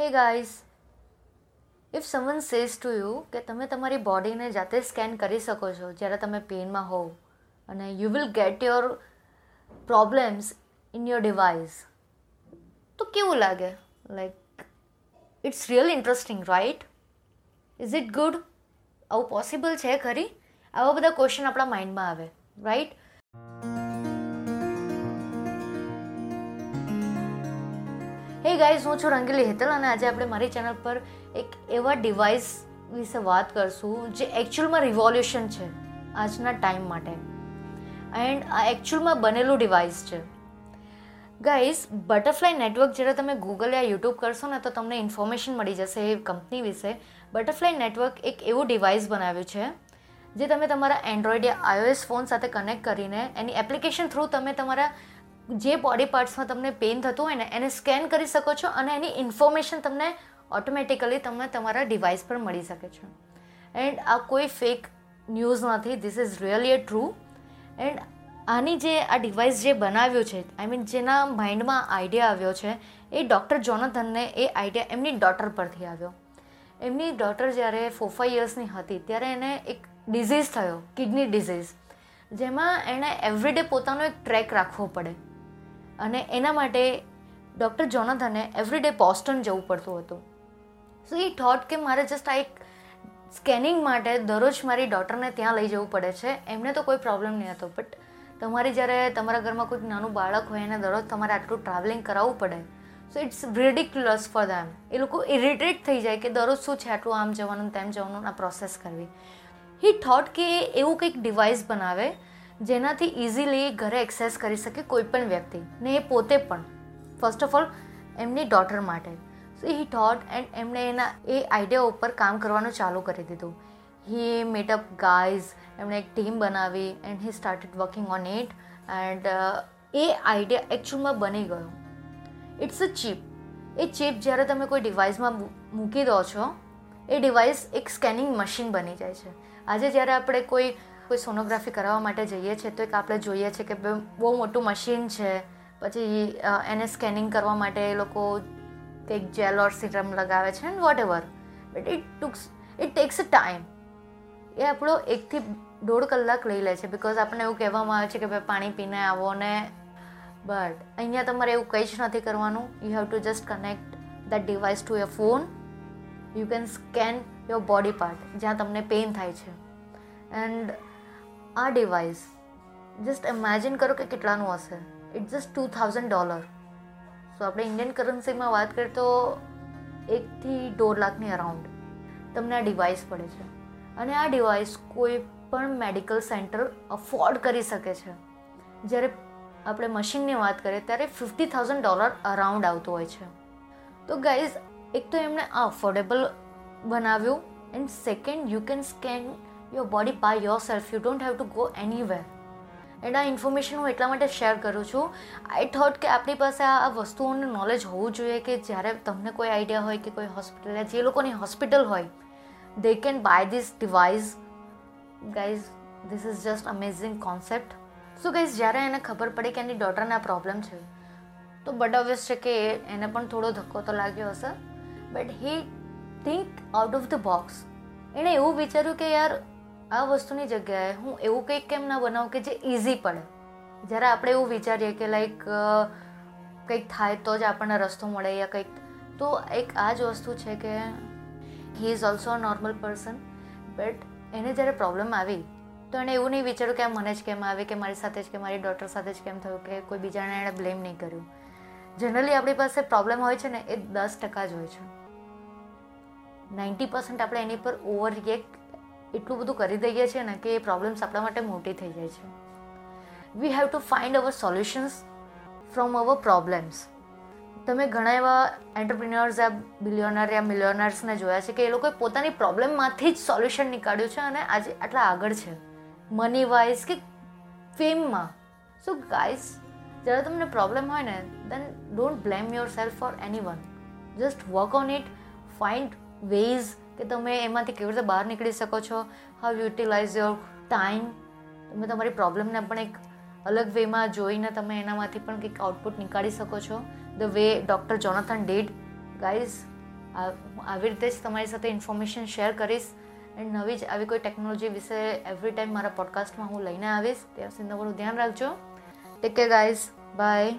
Hey guys if someone says to you કે તમે તમારી બોડીને જાતે સ્કેન કરી શકો છો, જ્યારે તમે પેઇનમાં હોવ, અને you will get your problems in your device તો કેવું લાગે? Like it's real interesting right is it good આવું પોસિબલ છે ખરી? આવા બધા ક્વેશ્ચન આપણા માઇન્ડમાં આવે રાઈટ હે ગાઈઝ હું છું રંગીલી હેતલ અને આજે આપણે મારી ચેનલ પર એક એવા ડિવાઇસ વિશે વાત કરશું જે એકચ્યુઅલમાં રિવોલ્યુશન છે આજના ટાઈમ માટે. એન્ડ આ એકચ્યુઅલમાં બનેલું ડિવાઇસ છે. ગાઈઝ બટરફ્લાય નેટવર્ક જ્યારે તમે ગૂગલ યા યુટ્યુબ કરશો ને તો તમને ઇન્ફોર્મેશન મળી જશે એ કંપની વિશે. બટરફ્લાય નેટવર્ક એક એવું ડિવાઇસ બનાવ્યું છે જે તમે તમારા એન્ડ્રોઈડ યા આઈઓએસ ફોન સાથે કનેક્ટ કરીને એની એપ્લિકેશન થ્રુ તમે તમારા જે બોડી પાર્ટ્સમાં તમને પેઇન થતું હોય ને, એને સ્કેન કરી શકો છો અને એની ઇન્ફોર્મેશન તમને ઓટોમેટિકલી તમને તમારા ડિવાઇસ પર મળી શકે છે. એન્ડ આ કોઈ ફેક ન્યૂઝ નથી this is really a true and આની જે, આ ડિવાઇસ જે બનાવ્યું છે આઈ મીન જેના માઇન્ડમાં આઈડિયા આવ્યો છે, એ ડૉક્ટર જોનથનને એ આઈડિયા એમની ડોટર પરથી આવ્યો. એમની ડોટર જ્યારે ફોર ફાઈવ યર્સની હતી, ત્યારે એને એક ડિઝીઝ થયો કિડની ડિઝીઝ જેમાં એણે એવરીડે પોતાનો એક ટ્રેક રાખવો પડે. અને એના માટે ડૉક્ટર જોનાથને એવરીડે પોસ્ટન જવું પડતું હતું. સો એ થોટ કે મારે જસ્ટ આ એક સ્કેનિંગ માટે દરરોજ મારી ડૉક્ટરને ત્યાં લઈ જવું પડે છે. એમને તો કોઈ પ્રોબ્લેમ નહીં હતો. બટ તમારી જ્યારે તમારા ઘરમાં કોઈક નાનું બાળક હોય, એને દરરોજ તમારે આટલું ટ્રાવેલિંગ કરાવવું પડે. So it's ridiculous for them એ લોકો ઇરિટેટ થઈ જાય કે દરરોજ શું છે આટલું આમ જવાનું તેમ જવાનું આ પ્રોસેસ કરવી. હી થોટ કે એવું કંઈક ડિવાઇસ બનાવે જેનાથી ઇઝીલી ઘરે એક્સેસ કરી શકે કોઈ પણ વ્યક્તિ. ને એ પોતે પણ. ફર્સ્ટ ઓફ ઓલ એમની ડોટર માટે. સો હી થોટ એન્ડ એમણે એના, એ આઈડિયા ઉપર કામ કરવાનું ચાલુ કરી દીધું. હી મેટ અપ ગાઈઝ એમણે એક ટીમ બનાવી and he started working on it and A idea એકચ્યુઅલમાં બની ગયો. ઇટ્સ અ ચીપ એ ચીપ જ્યારે તમે કોઈ ડિવાઇસમાં મૂકી દો છો, એ ડિવાઇસ એક સ્કેનિંગ મશીન બની જાય છે. આજે જ્યારે આપણે કોઈ કોઈ સોનોગ્રાફી કરાવવા માટે જઈએ છીએ, તો એક આપણે જોઈએ છીએ કે બહુ મોટું મશીન છે. પછી એને સ્કેનિંગ કરવા માટે એ લોકો કંઈક જેલ ઓર સિરમ લગાવે છે and whatever but it tooks it takes a time એ આપણો એકથી દોઢ કલાક લઈ લે છે બિકોઝ આપણને એવું કહેવામાં આવે છે કે, ભાઈ, પાણી પીને આવો ને. બટ અહીંયા તમારે એવું કંઈ જ નથી કરવાનું. You have to just connect that device to your phone you can scan your body part જ્યાં તમને પેઇન થાય છે. એન્ડ આ ડિવાઇસ જસ્ટ ઇમેજિન કરો કે કેટલાનું હશે. It just two thousand dollar so આપણે ઇન્ડિયન કરન્સીમાં વાત કરીએ તો એકથી દોઢ લાખની અરાઉન્ડ તમને આ ડિવાઇસ પડે છે. અને આ ડિવાઇસ કોઈ પણ મેડિકલ સેન્ટર અફોર્ડ કરી શકે છે. જ્યારે આપણે મશીનની વાત કરીએ ત્યારે ફિફ્ટી થાઉઝન્ડ ડોલર અરાઉન્ડ આવતું હોય છે. તો ગાઈઝ એક તો એમણે આ અફોર્ડેબલ બનાવ્યું. And second you can scan your body by your self you don't have to go anywhere and આ ઇન્ફોર્મેશન હું એટલા માટે શેર કરું છું. આઈ થોટ કે આપણી પાસે આ વસ્તુઓનું નોલેજ હોવું જોઈએ કે જ્યારે તમને કોઈ આઈડિયા હોય કે કોઈ હોસ્પિટલ જે લોકોની હોસ્પિટલ હોય they can buy this device guys this is just amazing concept so guys જ્યારે એને ખબર પડે કે એની ડોટરને આ પ્રોબ્લેમ છે, તો બટ ઓબ્વિયસ છે કે એને પણ થોડો ધક્કો તો લાગ્યો હશે. But he think out of the box એણે એવું વિચાર્યું કે યાર આ વસ્તુની જગ્યાએ હું એવું કંઈક કેમ ના બનાવું કે જે ઇઝી પડે. જ્યારે આપણે એવું વિચારીએ કે લાઈક કંઈક થાય તો જ આપણને રસ્તો મળે યા કંઈક. તો એક આ જ વસ્તુ છે કે he is also a normal person but એને જ્યારે પ્રોબ્લેમ આવી, તો એણે એવું નહીં વિચાર્યું કે આ મને જ કેમ આવે, કે મારી સાથે જ કે મારી ડોટર સાથે જ કેમ થયું, કે કોઈ બીજાને એણે બ્લેમ નહીં કર્યું. જનરલી આપણી પાસે પ્રોબ્લેમ હોય છે ને એ દસ ટકા જ હોય છે. નાઇન્ટી પર્સન્ટ આપણે એની પર ઓવર રિએક્ટ એટલું બધું કરી દઈએ છીએ ને કે એ પ્રોબ્લેમ્સ આપણા માટે મોટી થઈ જાય છે. We have to find our solutions from our problems તમે ઘણા એવા એન્ટરપ્રિન્યોર્સ યા બિલિયોનર યા મિલિયોનર્સને જોયા છે કે એ લોકોએ પોતાની પ્રોબ્લેમમાંથી જ સોલ્યુશન નીકાળ્યું છે અને આજે આટલા આગળ છે. મની વાઇઝ કે ફેમમાં સો ગાઈઝ જ્યારે તમને પ્રોબ્લેમ હોય ને then don't blame your self for any one just work on it find ways કે તમે એમાંથી કેવી રીતે બહાર નીકળી શકો છો? હાવ યુટિલાઇઝ યોર ટાઈમ તમે તમારી પ્રોબ્લેમને પણ એક અલગ વેમાં જોઈને તમે એનામાંથી પણ કંઈક આઉટપુટ નીકાળી શકો છો. The way doctor Jonathan did guys આવી રીતે જ તમારી સાથે ઇન્ફોર્મેશન શેર કરીશ. એન્ડ નવી જ આવી કોઈ ટેકનોલોજી વિશે એવરી ટાઈમ મારા પોડકાસ્ટમાં હું લઈને આવીશ, ત્યાં સુધી તમારું ધ્યાન રાખજો. ટેક કે ગાઈઝ બાય